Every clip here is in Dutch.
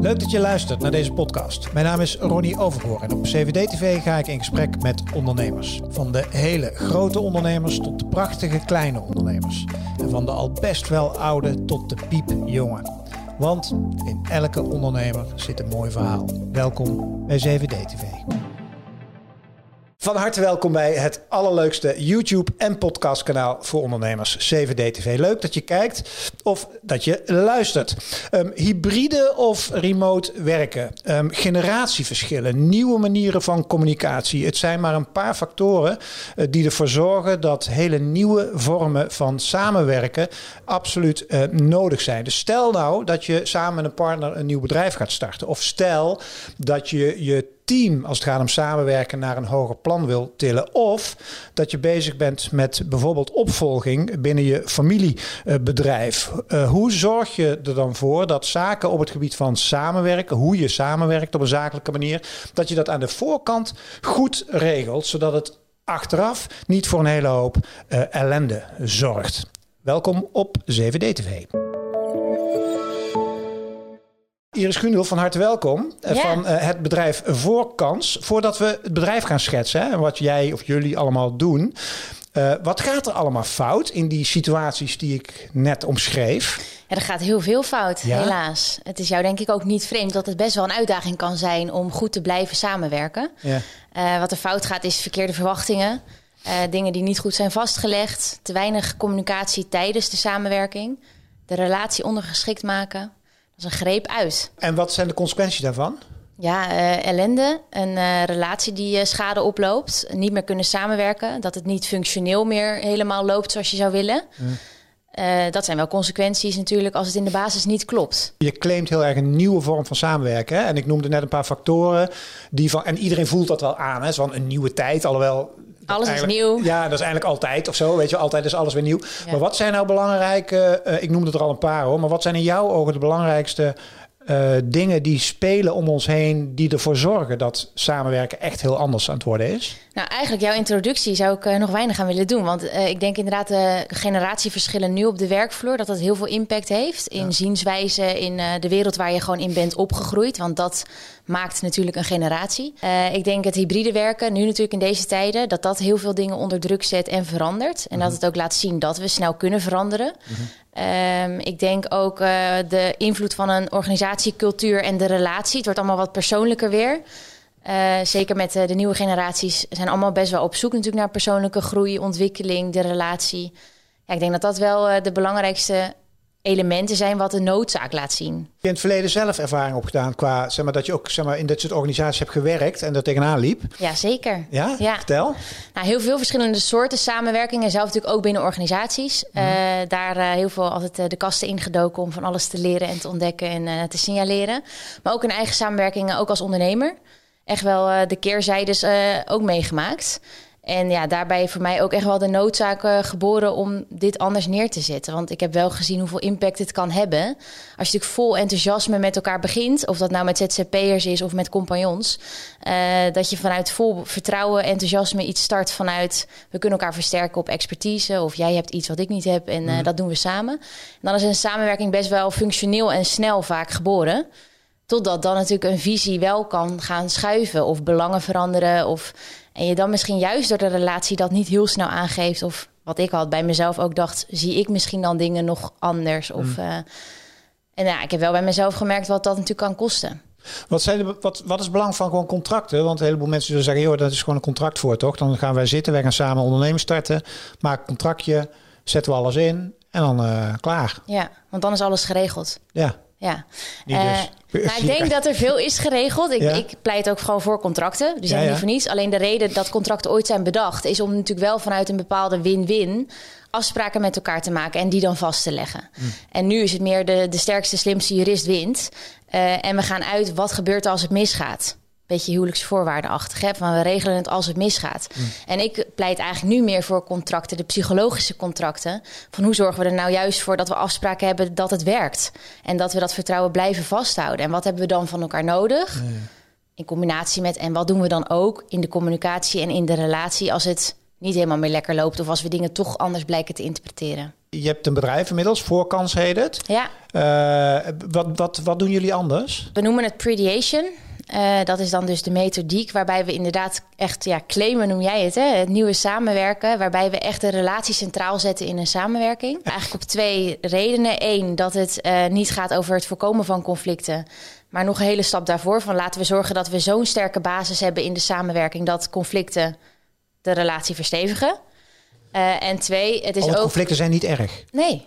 Leuk dat je luistert naar deze podcast. Mijn naam is Ronnie Overgoor en op CVD-TV ga ik in gesprek met ondernemers. Van de hele grote ondernemers tot de prachtige kleine ondernemers. En van de al best wel oude tot de piepjonge. Want in elke ondernemer zit een mooi verhaal. Welkom bij CVD-TV. Van harte welkom bij het allerleukste YouTube- en podcastkanaal voor ondernemers, CVD TV. Leuk dat je kijkt of dat je luistert. Um, hybride of remote werken, um, generatieverschillen, nieuwe manieren van communicatie. Het zijn maar een paar factoren uh, die ervoor zorgen dat hele nieuwe vormen van samenwerken absoluut uh, nodig zijn. Dus stel nou dat je samen met een partner een nieuw bedrijf gaat starten. Of stel dat je je team als het gaat om samenwerken naar een hoger plan wil tillen. Of dat je bezig bent met bijvoorbeeld opvolging binnen je familiebedrijf. Uh, hoe zorg je er dan voor dat zaken op het gebied van samenwerken, hoe je samenwerkt op een zakelijke manier, dat je dat aan de voorkant goed regelt, zodat het achteraf niet voor een hele hoop uh, ellende zorgt. Welkom op 7D-TV. Iris Gundel, van harte welkom. Ja. Van uh, het bedrijf Voorkans. Voordat we het bedrijf gaan schetsen en wat jij of jullie allemaal doen. Uh, wat gaat er allemaal fout in die situaties die ik net omschreef? Ja, er gaat heel veel fout, ja? helaas. Het is jou denk ik ook niet vreemd dat het best wel een uitdaging kan zijn om goed te blijven samenwerken. Ja. Uh, wat er fout gaat is verkeerde verwachtingen. dingen die niet goed zijn vastgelegd. Te weinig communicatie tijdens de samenwerking. De relatie ondergeschikt maken is een greep uit. En wat zijn de consequenties daarvan? Ja, uh, ellende. Een uh, relatie die uh, schade oploopt. Niet meer kunnen samenwerken. Dat het niet functioneel meer helemaal loopt zoals je zou willen. Hmm. dat zijn wel consequenties natuurlijk als het in de basis niet klopt. Je claimt heel erg een nieuwe vorm van samenwerken. Hè? En ik noemde net een paar factoren. Die van, en iedereen voelt dat wel aan. Hè? Van een nieuwe tijd. Alhoewel alles is nieuw. Ja, dat is eigenlijk altijd of zo. Weet je, altijd is alles weer nieuw. Ja. Maar wat zijn nou belangrijke, uh, ik noemde er al een paar hoor, maar wat zijn in jouw ogen de belangrijkste uh, dingen die spelen om ons heen, die ervoor zorgen dat samenwerken echt heel anders aan het worden is? Nou, eigenlijk jouw introductie zou ik uh, nog weinig aan willen doen. Want uh, ik denk inderdaad de generatieverschillen nu op de werkvloer, dat dat heel veel impact heeft in ja. zienswijze, in de wereld waar je gewoon in bent opgegroeid. Want dat maakt natuurlijk een generatie. ik denk het hybride werken, nu natuurlijk in deze tijden, dat dat heel veel dingen onder druk zet en verandert. En mm -hmm. dat het ook laat zien dat we snel kunnen veranderen. Mm -hmm. Um, ik denk ook uh, de invloed van een organisatiecultuur en de relatie. Het wordt allemaal wat persoonlijker weer. Uh, zeker met uh, de nieuwe generaties zijn allemaal best wel op zoek natuurlijk naar persoonlijke groei, ontwikkeling, de relatie. Ja, ik denk dat dat wel de belangrijkste elementen zijn wat de noodzaak laat zien. Je hebt in het verleden zelf ervaring opgedaan qua zeg maar, dat je ook zeg maar, in dit soort organisaties hebt gewerkt en er tegenaan liep. Ja, zeker. Ja? ja. Vertel. Nou, heel veel verschillende soorten samenwerkingen, zelf natuurlijk ook binnen organisaties. Mm. Uh, daar uh, heel veel altijd uh, de kasten ingedoken om van alles te leren en te ontdekken en te signaleren. Maar ook in eigen samenwerkingen, ook als ondernemer. Echt wel de keerzijdes ook meegemaakt. En ja, daarbij voor mij ook echt wel de noodzaak uh, geboren om dit anders neer te zetten. Want ik heb wel gezien hoeveel impact het kan hebben. Als je natuurlijk vol enthousiasme met elkaar begint, of dat nou met ZZP'ers is of met compagnons, uh, dat je vanuit vol vertrouwen, enthousiasme iets start vanuit we kunnen elkaar versterken op expertise. Of jij hebt iets wat ik niet heb en uh, mm. dat doen we samen. En dan is een samenwerking best wel functioneel en snel vaak geboren. Totdat dan natuurlijk een visie wel kan gaan schuiven of belangen veranderen. Of, en je dan misschien juist door de relatie dat niet heel snel aangeeft. Of wat ik had bij mezelf ook dacht, zie ik misschien dan dingen nog anders. Of, mm. uh, en ja, ik heb wel bij mezelf gemerkt wat dat natuurlijk kan kosten. Wat, zijn de, wat, wat is het belang van gewoon contracten? Want een heleboel mensen zullen zeggen, joh, dat is gewoon een contract voor, toch? Dan gaan wij zitten, wij gaan samen onderneming starten. Maak een contractje, zetten we alles in en dan uh, klaar. Ja, want dan is alles geregeld. Ja. Ja, uh, dus. nou, ik denk dat er veel is geregeld. Ik, ja? ik pleit ook gewoon voor contracten. Dus ja, ja. niet voor niets. Alleen de reden dat contracten ooit zijn bedacht... is om natuurlijk wel vanuit een bepaalde win-win... afspraken met elkaar te maken en die dan vast te leggen. Mm. En nu is het meer de, de sterkste, slimste jurist wint. Uh, en we gaan uit wat gebeurt er als het misgaat beetje huwelijksvoorwaardenachtig. Hè? Van we regelen het als het misgaat. Mm. En ik pleit eigenlijk nu meer voor contracten, de psychologische contracten. Van hoe zorgen we er nou juist voor dat we afspraken hebben dat het werkt. En dat we dat vertrouwen blijven vasthouden. En wat hebben we dan van elkaar nodig? In combinatie met en wat doen we dan ook in de communicatie en in de relatie als het niet helemaal meer lekker loopt. Of als we dingen toch anders blijken te interpreteren. Je hebt een bedrijf inmiddels, Voorkans heet het. Ja. Uh, wat, wat, wat doen jullie anders? We noemen het Prediation. Uh, dat is dan dus de methodiek waarbij we inderdaad echt ja, claimen, noem jij het, hè? het nieuwe samenwerken. Waarbij we echt de relatie centraal zetten in een samenwerking. Eigenlijk op twee redenen. Eén, dat het uh, niet gaat over het voorkomen van conflicten. Maar nog een hele stap daarvoor van laten we zorgen dat we zo'n sterke basis hebben in de samenwerking dat conflicten de relatie verstevigen. Uh, en twee, het is Alle ook. conflicten zijn niet erg. Nee.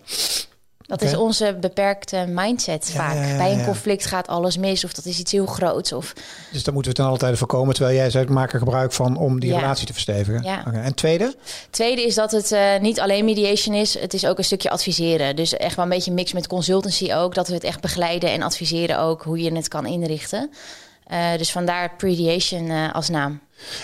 Dat is onze beperkte mindset Ja, vaak. ja, Bij een conflict gaat alles mis of dat is iets heel groots. Of, Dus daar moeten we ten alle tijde voorkomen. Terwijl jij zei, maak er gebruik van om die relatie te verstevigen. En tweede? Tweede is dat het eh, niet alleen mediation is, het is ook een stukje adviseren. Dus echt wel een beetje mix met consultancy ook. Dat we het echt begeleiden en adviseren ook hoe je het kan inrichten. Eh, dus vandaar Prediation eh, als naam.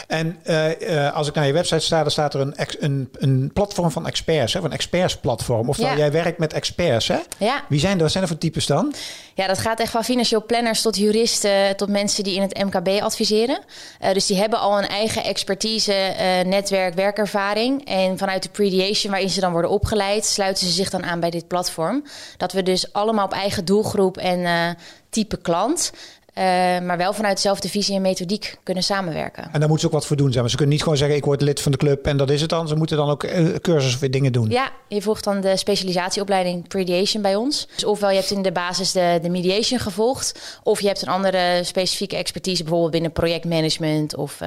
En eh, eh, als ik naar je website sta, dan staat er een, ex- een, een platform van experts, hè? Of een expertsplatform. Oftewel, Ja. jij werkt met experts, hè? Ja. Wie zijn er? Wat zijn er voor types dan? Ja, dat gaat echt van financieel planners tot juristen, tot mensen die in het MKB adviseren. Eh, dus die hebben al een eigen expertise, netwerk, werkervaring. En vanuit de Prediation, waarin ze dan worden opgeleid, sluiten ze zich dan aan bij dit platform. Dat we dus allemaal op eigen doelgroep en type klant, maar wel vanuit dezelfde visie en methodiek kunnen samenwerken. En daar moeten ze ook wat voor doen. Zeg maar. Ze kunnen niet gewoon zeggen, ik word lid van de club en dat is het dan. Ze moeten dan ook eh, cursussen of dingen doen. Ja, je volgt dan de specialisatieopleiding Prediation bij ons. Dus ofwel je hebt in de basis de, de mediation gevolgd, of je hebt een andere specifieke expertise, bijvoorbeeld binnen projectmanagement of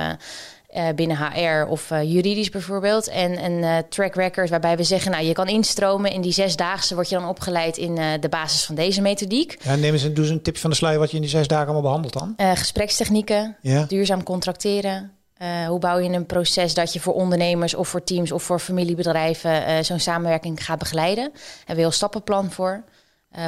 eh, binnen HR of eh, juridisch bijvoorbeeld. En een eh, track record waarbij we zeggen, nou je kan instromen. In die zesdaagse word je dan opgeleid in de basis van deze methodiek. Ja, neem eens een, doe eens een tipje van de sluier wat je in die zes dagen allemaal behandelt dan. Gesprekstechnieken, Ja. duurzaam contracteren. Hoe bouw je een proces dat je voor ondernemers of voor teams of voor familiebedrijven zo'n samenwerking gaat begeleiden? Hebben we een heel stappenplan voor.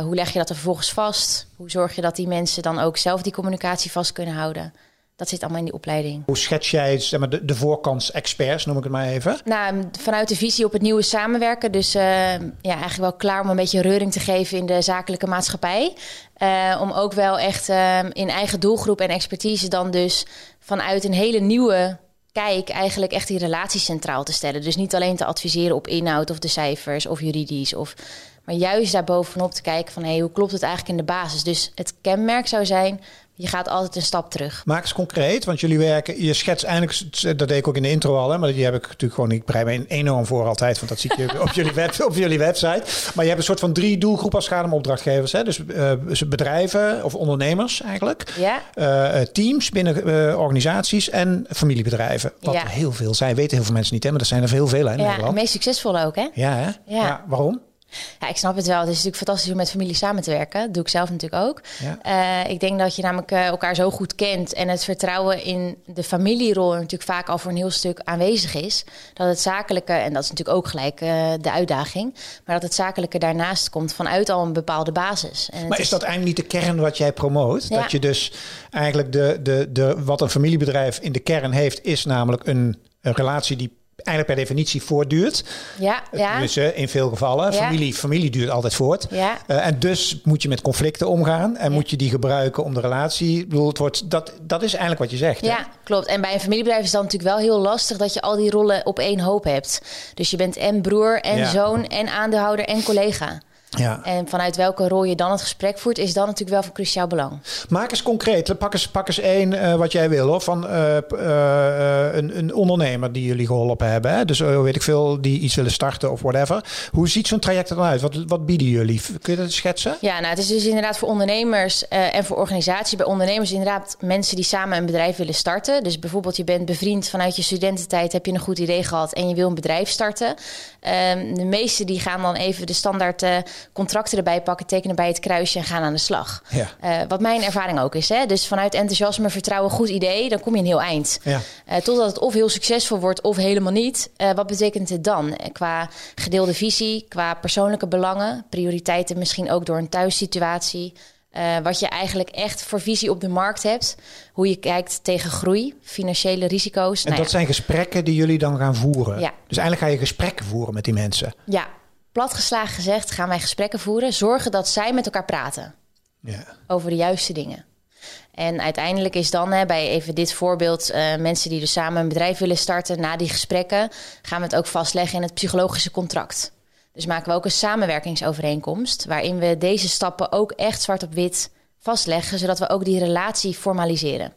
Hoe leg je dat er vervolgens vast? Hoe zorg je dat die mensen dan ook zelf die communicatie vast kunnen houden? Dat zit allemaal in die opleiding. Hoe schets jij zeg maar, de, de voorkans-experts, noem ik het maar even? Nou, vanuit de visie op het nieuwe samenwerken. Dus eh, ja, eigenlijk wel klaar om een beetje reuring te geven in de zakelijke maatschappij. Eh, om ook wel echt eh, in eigen doelgroep en expertise dan dus vanuit een hele nieuwe kijk eigenlijk echt die relatie centraal te stellen. Dus niet alleen te adviseren op inhoud of de cijfers of juridisch. Of, maar juist daarbovenop te kijken van hey, hoe klopt het eigenlijk in de basis. Dus het kenmerk zou zijn, je gaat altijd een stap terug. Maak eens concreet, want jullie werken, je schetst eigenlijk, dat deed ik ook in de intro al, hè, maar die heb ik natuurlijk gewoon, ik bereid me enorm voor altijd, want dat zie je op jullie, web, op jullie website. Maar je hebt een soort van drie doelgroepen als het gaat om opdrachtgevers. Hè? Dus eh, bedrijven of ondernemers eigenlijk, Ja, Eh, eh, teams binnen organisaties en familiebedrijven. Wat Ja. er heel veel zijn, weten heel veel mensen niet, hè, maar er zijn er heel veel hè, in ja Nederland. meest succesvolle ook hè? Ja, hè? Ja. waarom? Ja, ik snap het wel. Het is natuurlijk fantastisch om met familie samen te werken. Dat doe ik zelf natuurlijk ook. Ja. Eh, ik denk dat je namelijk eh, elkaar zo goed kent en het vertrouwen in de familierol er natuurlijk vaak al voor een heel stuk aanwezig is. Dat het zakelijke, en dat is natuurlijk ook gelijk eh, de uitdaging, maar dat het zakelijke daarnaast komt vanuit al een bepaalde basis. En Maar is dat eigenlijk niet de kern wat jij promoot? Ja. Dat je dus eigenlijk de, de, de, wat een familiebedrijf in de kern heeft, is namelijk een, een relatie die eigenlijk per definitie voortduurt. ja, ja, Dus in veel gevallen. Ja. Familie, familie duurt altijd voort. ja. Eh, en dus moet je met conflicten omgaan en moet je die gebruiken om de relatie. Ik bedoel, het wordt, dat, dat is eigenlijk wat je zegt. hè? Ja, klopt. En bij een familiebedrijf is dat natuurlijk wel heel lastig dat je al die rollen op één hoop hebt. Dus je bent en broer en zoon en aandeelhouder en collega. Ja. En vanuit welke rol je dan het gesprek voert, is dan natuurlijk wel van cruciaal belang. Maak eens concreet. Pak eens, pak eens één eh, wat jij wil. Hoor, van eh, eh, een, een ondernemer die jullie geholpen hebben. Hè? Dus weet ik veel, die iets willen starten of whatever. Hoe ziet zo'n traject er dan uit? Wat, wat bieden jullie? Kun je dat schetsen? Ja, nou, het is dus inderdaad voor ondernemers en voor organisaties. Bij ondernemers inderdaad mensen die samen een bedrijf willen starten. Dus bijvoorbeeld je bent bevriend vanuit je studententijd, heb je een goed idee gehad en je wil een bedrijf starten. Ehm, de meesten die gaan dan even de standaard contracten erbij pakken, tekenen bij het kruisje en gaan aan de slag. Ja. Eh, wat mijn ervaring ook is. Hè? Dus vanuit enthousiasme, vertrouwen, goed idee, dan kom je een heel eind. Ja. Eh, totdat het of heel succesvol wordt of helemaal niet. Eh, wat betekent het dan? Qua gedeelde visie, qua persoonlijke belangen, prioriteiten misschien ook door een thuissituatie. Eh, wat je eigenlijk echt voor visie op de markt hebt. Hoe je kijkt tegen groei, financiële risico's. En Nou dat ja, zijn gesprekken die jullie dan gaan voeren. Ja. Dus eigenlijk ga je gesprekken voeren met die mensen. ja, platgeslagen gezegd gaan wij gesprekken voeren. Zorgen dat zij met elkaar praten. Ja. over de juiste dingen. En uiteindelijk is dan hè, bij even dit voorbeeld, eh, mensen die dus samen een bedrijf willen starten, na die gesprekken gaan we het ook vastleggen in het psychologische contract. Dus maken we ook een samenwerkingsovereenkomst waarin we deze stappen ook echt zwart op wit vastleggen, zodat we ook die relatie formaliseren.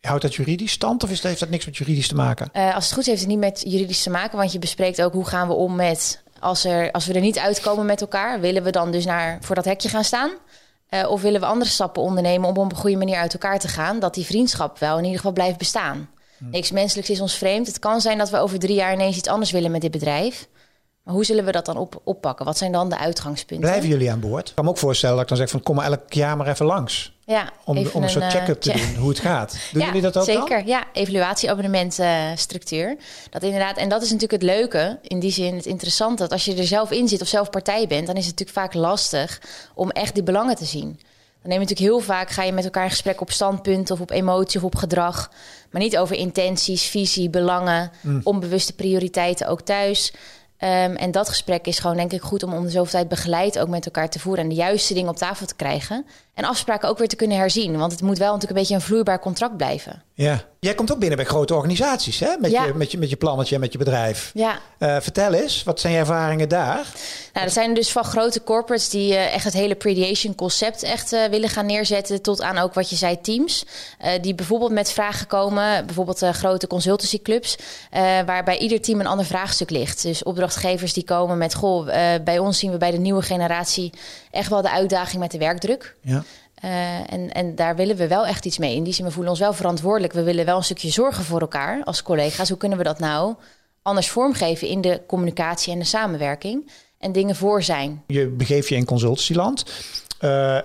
Houdt dat juridisch stand of is, heeft dat niks met juridisch te maken? Uh, als het goed is, heeft het niet met juridisch te maken, want je bespreekt ook hoe gaan we om met als, er, als we er niet uitkomen met elkaar, willen we dan dus naar, voor dat hekje gaan staan? Uh, of willen we andere stappen ondernemen om op een goede manier uit elkaar te gaan, dat die vriendschap wel in ieder geval blijft bestaan? Hm. Niks menselijks is ons vreemd. Het kan zijn dat we over drie jaar ineens iets anders willen met dit bedrijf. Maar hoe zullen we dat dan op, oppakken? Wat zijn dan de uitgangspunten? Blijven jullie aan boord? Ik kan me ook voorstellen dat ik dan zeg van kom maar elk jaar maar even langs. Ja, om, om een soort eh, check-up te doen, hoe het gaat. Doen jullie dat ook zeker. Dan? Ja, evaluatieabonnementstructuur. dat inderdaad, en dat is natuurlijk het leuke, in die zin het interessante, dat als je er zelf in zit of zelf partij bent, dan is het natuurlijk vaak lastig om echt die belangen te zien. Dan neem je natuurlijk heel vaak, ga je met elkaar in gesprek op standpunten of op emotie of op gedrag. Maar niet over intenties, visie, belangen, mm. onbewuste prioriteiten ook thuis. Um, en dat gesprek is gewoon denk ik goed om om de zoveel tijd begeleid ook met elkaar te voeren en de juiste dingen op tafel te krijgen. En afspraken ook weer te kunnen herzien. Want het moet wel natuurlijk een beetje een vloeibaar contract blijven. Ja. Jij komt ook binnen bij grote organisaties, hè? Met, je, met, je, met je plannetje en met je bedrijf. Ja. Uh, vertel eens, wat zijn je ervaringen daar? Nou, dat zijn dus van grote corporates die uh, echt het hele prediation concept echt uh, willen gaan neerzetten. Tot aan ook wat je zei, teams. die bijvoorbeeld met vragen komen, bijvoorbeeld grote consultancyclubs. waarbij ieder team een ander vraagstuk ligt. Dus opdrachtgevers die komen met, goh, bij ons zien we bij de nieuwe generatie echt wel de uitdaging met de werkdruk. Ja. Uh, en, en daar willen we wel echt iets mee. In die zin, we voelen ons wel verantwoordelijk. We willen wel een stukje zorgen voor elkaar als collega's. Hoe kunnen we dat nou anders vormgeven in de communicatie en de samenwerking? En dingen voor zijn. Je begeeft je in consultancyland. Uh,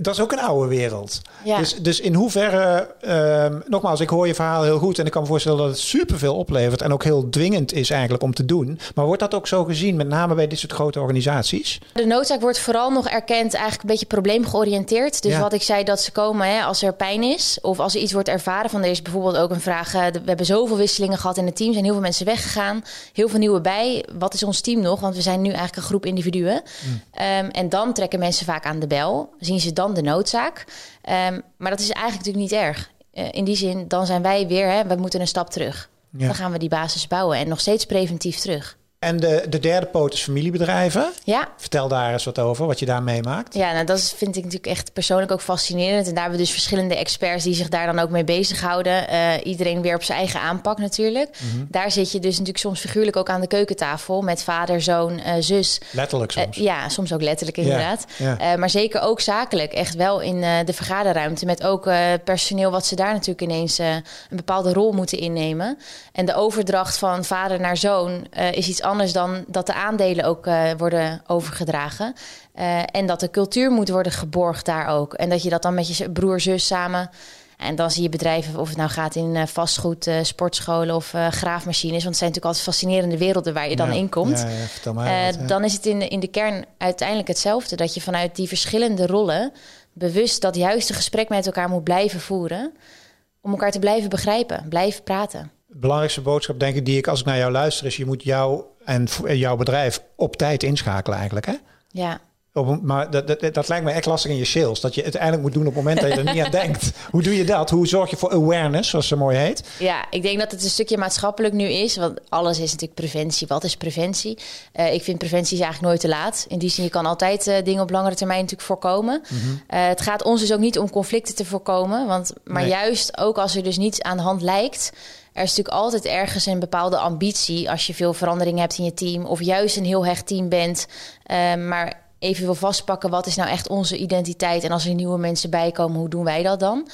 dat is ook een oude wereld. Ja. Dus, dus in hoeverre, uh, nogmaals, ik hoor je verhaal heel goed en ik kan me voorstellen dat het superveel oplevert en ook heel dwingend is eigenlijk om te doen. Maar wordt dat ook zo gezien, met name bij dit soort grote organisaties? De noodzaak wordt vooral nog erkend, eigenlijk een beetje probleemgeoriënteerd. Dus wat ik zei, dat ze komen hè, als er pijn is of als er iets wordt ervaren. Van er is bijvoorbeeld ook een vraag, uh, we hebben zoveel wisselingen gehad in het team, zijn heel veel mensen weggegaan, heel veel nieuwe bij. Wat is ons team nog? Want we zijn nu eigenlijk een groep individuen. Mm. Um, en dan trekken mensen vaak aan de bel, zien ze dan de noodzaak. Um, maar dat is eigenlijk natuurlijk niet erg. Uh, in die zin, dan zijn wij weer, hè, we moeten een stap terug. Ja. Dan gaan we die basis bouwen en nog steeds preventief terug. En de, de derde poot is familiebedrijven. Ja. Vertel daar eens wat over, wat je daar meemaakt. Ja, nou, dat vind ik natuurlijk echt persoonlijk ook fascinerend. En daar hebben we dus verschillende experts die zich daar dan ook mee bezighouden. Uh, iedereen weer op zijn eigen aanpak natuurlijk. Mm -hmm. Daar zit je dus natuurlijk soms figuurlijk ook aan de keukentafel met vader, zoon, uh, zus. Letterlijk soms. Uh, ja, soms ook letterlijk inderdaad. Ja, ja. maar zeker ook zakelijk. Echt wel in de vergaderruimte met ook personeel wat ze daar natuurlijk ineens een bepaalde rol moeten innemen. En de overdracht van vader naar zoon is iets anders dan dat de aandelen ook uh, worden overgedragen. Uh, en dat de cultuur moet worden geborgd daar ook. En dat je dat dan met je broer, zus samen. En dan zie je bedrijven, of het nou gaat in uh, vastgoed, sportscholen of graafmachines. Want het zijn natuurlijk altijd fascinerende werelden waar je dan ja, in komt. Ja, ja, vertel maar wat, Dan is het in de, in de kern uiteindelijk hetzelfde. Dat je vanuit die verschillende rollen bewust dat juiste gesprek met elkaar moet blijven voeren. Om elkaar te blijven begrijpen, blijven praten. Belangrijkste boodschap, denk ik, die ik als ik naar jou luister, is: je moet jou en jouw bedrijf op tijd inschakelen, eigenlijk. Hè? Ja. Op, maar dat, dat, dat, lijkt me echt lastig in je sales. Dat je het uiteindelijk moet doen op het moment dat je er niet aan denkt. Hoe doe je dat? Hoe zorg je voor awareness, zoals ze mooi heet? Ja, ik denk dat het een stukje maatschappelijk nu is. Want alles is natuurlijk preventie. Wat is preventie? Uh, ik vind preventie is eigenlijk nooit te laat. In die zin, je kan altijd uh, dingen op langere termijn natuurlijk voorkomen. Mm -hmm. uh, het gaat ons dus ook niet om conflicten te voorkomen. Want, maar nee. juist ook als er dus niets aan de hand lijkt er is natuurlijk altijd ergens een bepaalde ambitie als je veel verandering hebt in je team of juist een heel hecht team bent, uh, maar even wil vastpakken wat is nou echt onze identiteit en als er nieuwe mensen bijkomen, hoe doen wij dat dan?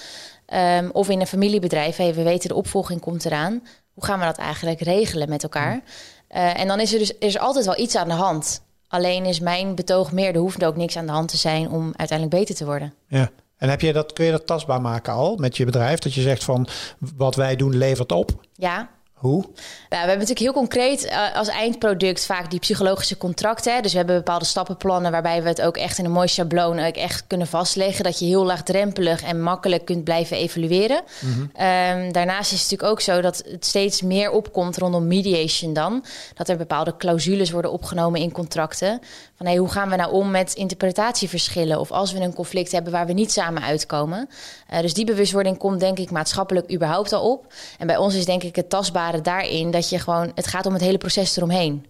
Um, of in een familiebedrijf, hey, we weten de opvolging komt eraan. Hoe gaan we dat eigenlijk regelen met elkaar? Uh, en dan is er dus er is altijd wel iets aan de hand. Alleen is mijn betoog meer, er hoeft ook niks aan de hand te zijn om uiteindelijk beter te worden. Ja. En heb je dat, kun je dat tastbaar maken al met je bedrijf? Dat je zegt van wat wij doen levert op? Ja, hoe? Nou, we hebben natuurlijk heel concreet uh, als eindproduct vaak die psychologische contracten. Dus we hebben bepaalde stappenplannen waarbij we het ook echt in een mooi schabloon ook echt kunnen vastleggen. Dat je heel laagdrempelig en makkelijk kunt blijven evalueren. Mm -hmm. um, daarnaast is het natuurlijk ook zo dat het steeds meer opkomt rondom mediation dan. Dat er bepaalde clausules worden opgenomen in contracten. Van hey, hoe gaan we nou om met interpretatieverschillen? Of als we een conflict hebben waar we niet samen uitkomen. Uh, dus die bewustwording komt denk ik maatschappelijk überhaupt al op. En bij ons is denk ik het tastbare daarin dat je gewoon, het gaat om het hele proces eromheen.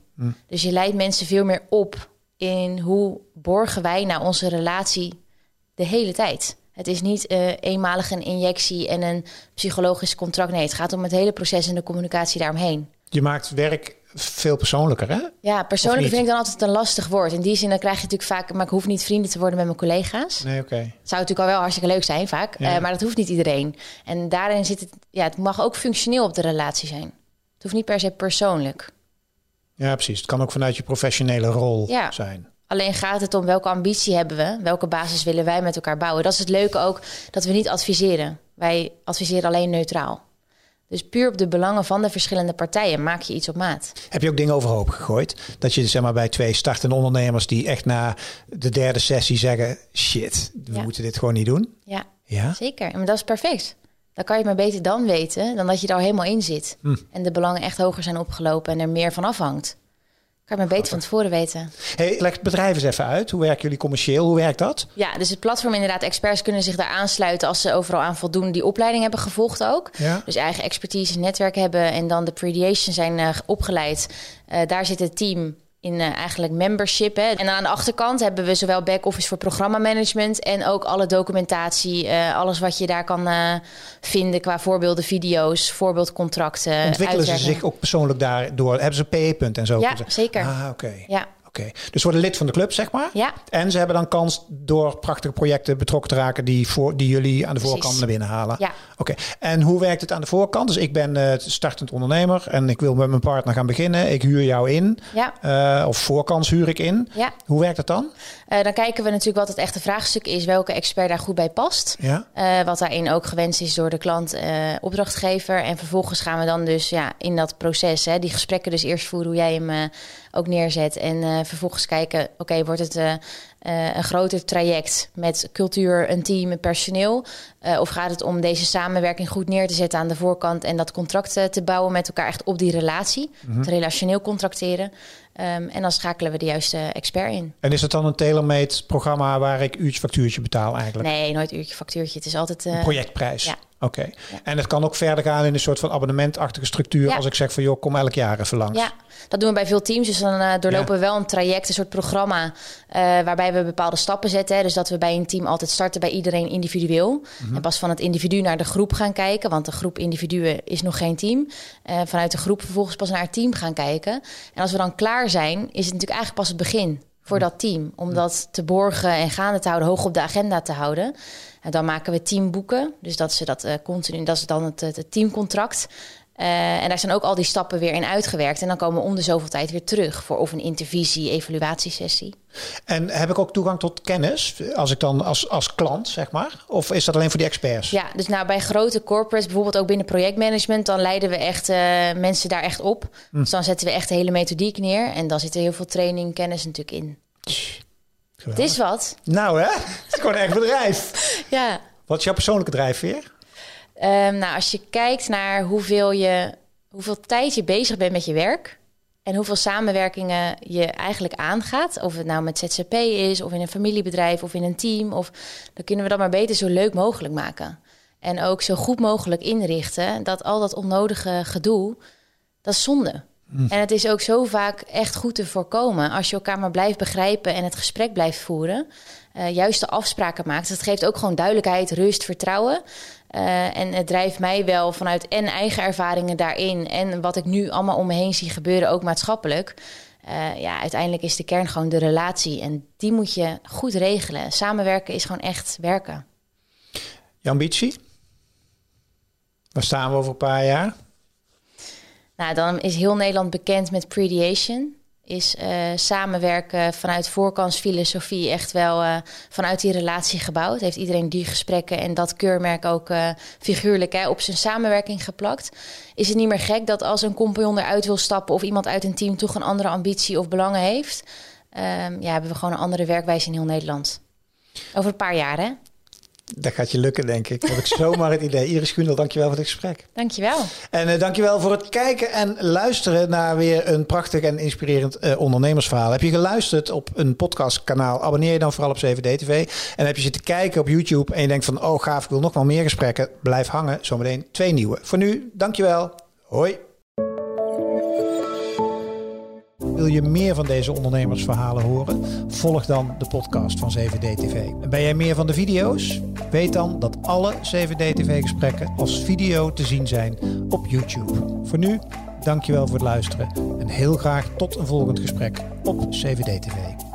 Dus je leidt mensen veel meer op in hoe borgen wij nou onze relatie de hele tijd. Het is niet uh, eenmalig een injectie en een psychologisch contract. Nee, het gaat om het hele proces en de communicatie daaromheen. Je maakt werk veel persoonlijker, hè? Ja, persoonlijk vind ik dan altijd een lastig woord. In die zin dan krijg je natuurlijk vaak... maar ik hoef niet vrienden te worden met mijn collega's. Nee, oké. Het zou natuurlijk al wel hartstikke leuk zijn vaak. Ja. Uh, maar dat hoeft niet iedereen. En daarin zit het... Ja, het mag ook functioneel op de relatie zijn. Het hoeft niet per se persoonlijk. Ja, precies. Het kan ook vanuit je professionele rol Ja. zijn. Alleen gaat het om welke ambitie hebben we? Welke basis willen wij met elkaar bouwen? Dat is het leuke ook, dat we niet adviseren. Wij adviseren alleen neutraal. Dus puur op de belangen van de verschillende partijen maak je iets op maat. Heb je ook dingen overhoop gegooid? Dat je zeg maar bij twee startende ondernemers die echt na de derde sessie zeggen: shit, we Ja. moeten dit gewoon niet doen. Ja, Ja. zeker. Maar dat is perfect. Dan kan je het maar beter dan weten dan dat je er al helemaal in zit. En de belangen echt hoger zijn opgelopen en er meer van afhangt. Kan je maar beter van tevoren weten. Hey, leg het bedrijf eens even uit. Hoe werken jullie commercieel? Hoe werkt dat? Ja, dus het platform inderdaad, experts kunnen zich daar aansluiten als ze overal aan voldoen die opleiding hebben gevolgd ook. Ja. Dus eigen expertise, netwerk hebben en dan de prediation zijn eh, opgeleid. Eh, daar zit het team in eh, eigenlijk membership. Hè. En aan de achterkant hebben we zowel back-office voor programmamanagement en ook alle documentatie, eh, alles wat je daar kan eh, vinden qua voorbeelden, video's, voorbeeldcontracten. Ontwikkelen ze zich ook persoonlijk daardoor? Hebben ze een PE-punt en zo? Ja, zeker. Ah, oké. Ja, Oké. Dus worden lid van de club, zeg maar. ja. En ze hebben dan kans door prachtige projecten betrokken te raken die, voor, die jullie aan de Precies. voorkant naar binnen halen. Ja. Oké. En hoe werkt het aan de voorkant? Dus ik ben eh, startend ondernemer en ik wil met mijn partner gaan beginnen. Ik huur jou in. ja. eh, of voorkans huur ik in. ja. Hoe werkt dat dan? Eh, dan kijken we natuurlijk wat het echte vraagstuk is, welke expert daar goed bij past. Ja. Wat daarin ook gewenst is door de klant, opdrachtgever. En vervolgens gaan we dan dus ja, in dat proces, hè, die gesprekken dus eerst voeren hoe jij hem ook neerzet. En eh, vervolgens kijken, oké, wordt het eh, eh, een groter traject met cultuur, een team, een personeel? Of gaat het om deze samenwerking goed neer te zetten aan de voorkant en dat contract te bouwen met elkaar echt op die relatie, het relationeel contracteren. Ehm, en dan schakelen we de juiste expert in. En is het dan een tailor-made programma waar ik uurtje factuurtje betaal eigenlijk? Nee, nooit uurtje, factuurtje. Het is altijd... eh, Projectprijs. ja. Oké. En het kan ook verder gaan in een soort van abonnementachtige structuur. Ja. Als ik zeg van joh, kom elk jaar even langs. Ja, dat doen we bij veel teams. Dus dan eh, doorlopen Ja. we wel een traject, een soort programma... eh, waarbij we bepaalde stappen zetten. Dus dat we bij een team altijd starten bij iedereen individueel. En pas van het individu naar de groep gaan kijken. Want de groep individuen is nog geen team. Eh, vanuit de groep vervolgens pas naar het team gaan kijken. En als we dan klaar zijn, is het natuurlijk eigenlijk pas het begin... voor dat team. Om dat te borgen en gaande te houden, hoog op de agenda te houden. En dan maken we teamboeken. Dus dat ze dat eh, continu, dat is dan het, het teamcontract. Eh, en daar zijn ook al die stappen weer in uitgewerkt. En dan komen we om de zoveel tijd weer terug voor of een intervisie, evaluatiesessie. En heb ik ook toegang tot kennis als ik dan als, als klant, zeg maar? Of is dat alleen voor die experts? Ja, dus nou bij grote corporates, bijvoorbeeld ook binnen projectmanagement, dan leiden we echt eh, mensen daar echt op. Dus dan zetten we echt de hele methodiek neer. En dan zit er heel veel training, kennis natuurlijk in. Het Geweldig. is wat. Nou hè, het is gewoon een echt bedrijf. Ja. Wat is jouw persoonlijke drijfveer? Ehm, nou, als je kijkt naar hoeveel, je, hoeveel tijd je bezig bent met je werk en hoeveel samenwerkingen je eigenlijk aangaat, of het nou met ZZP is, of in een familiebedrijf, of in een team, of, dan kunnen we dat maar beter zo leuk mogelijk maken. En ook zo goed mogelijk inrichten dat al dat onnodige gedoe, dat is zonde. En het is ook zo vaak echt goed te voorkomen als je elkaar maar blijft begrijpen en het gesprek blijft voeren. eh juiste afspraken maakt. Dat geeft ook gewoon duidelijkheid, rust, vertrouwen. Eh, en het drijft mij wel vanuit en eigen ervaringen daarin en wat ik nu allemaal om me heen zie gebeuren, ook maatschappelijk. Eh, ja, uiteindelijk is de kern gewoon de relatie en die moet je goed regelen. Samenwerken is gewoon echt werken. Je ambitie? Waar staan we over een paar jaar? Nou, dan is heel Nederland bekend met Prediation. Is eh, samenwerken vanuit voorkansfilosofie echt wel eh, vanuit die relatie gebouwd. Heeft iedereen die gesprekken en dat keurmerk ook eh, figuurlijk hè, op zijn samenwerking geplakt. Is het niet meer gek dat als een compagnon eruit wil stappen of iemand uit een team toch een andere ambitie of belangen heeft? Ehm, ja, hebben we gewoon een andere werkwijze in heel Nederland. Over een paar jaar, hè? Dat gaat je lukken, denk ik. Heb ik zomaar het idee. Iris Gundel, dankjewel voor dit gesprek. Dankjewel. En uh, dankjewel voor het kijken en luisteren naar weer een prachtig en inspirerend uh, ondernemersverhaal. Heb je geluisterd op een podcastkanaal? Abonneer je dan vooral op 7D-TV. En heb je zitten kijken op YouTube en je denkt van... oh gaaf, ik wil nog wel meer gesprekken. Blijf hangen, zometeen twee nieuwe. Voor nu, dankjewel. Hoi. Wil je meer van deze ondernemersverhalen horen? Volg dan de podcast van 7D TV. En ben jij meer van de video's? Weet dan dat alle 7D TV gesprekken als video te zien zijn op YouTube. Voor nu, dankjewel voor het luisteren en heel graag tot een volgend gesprek op 7D TV.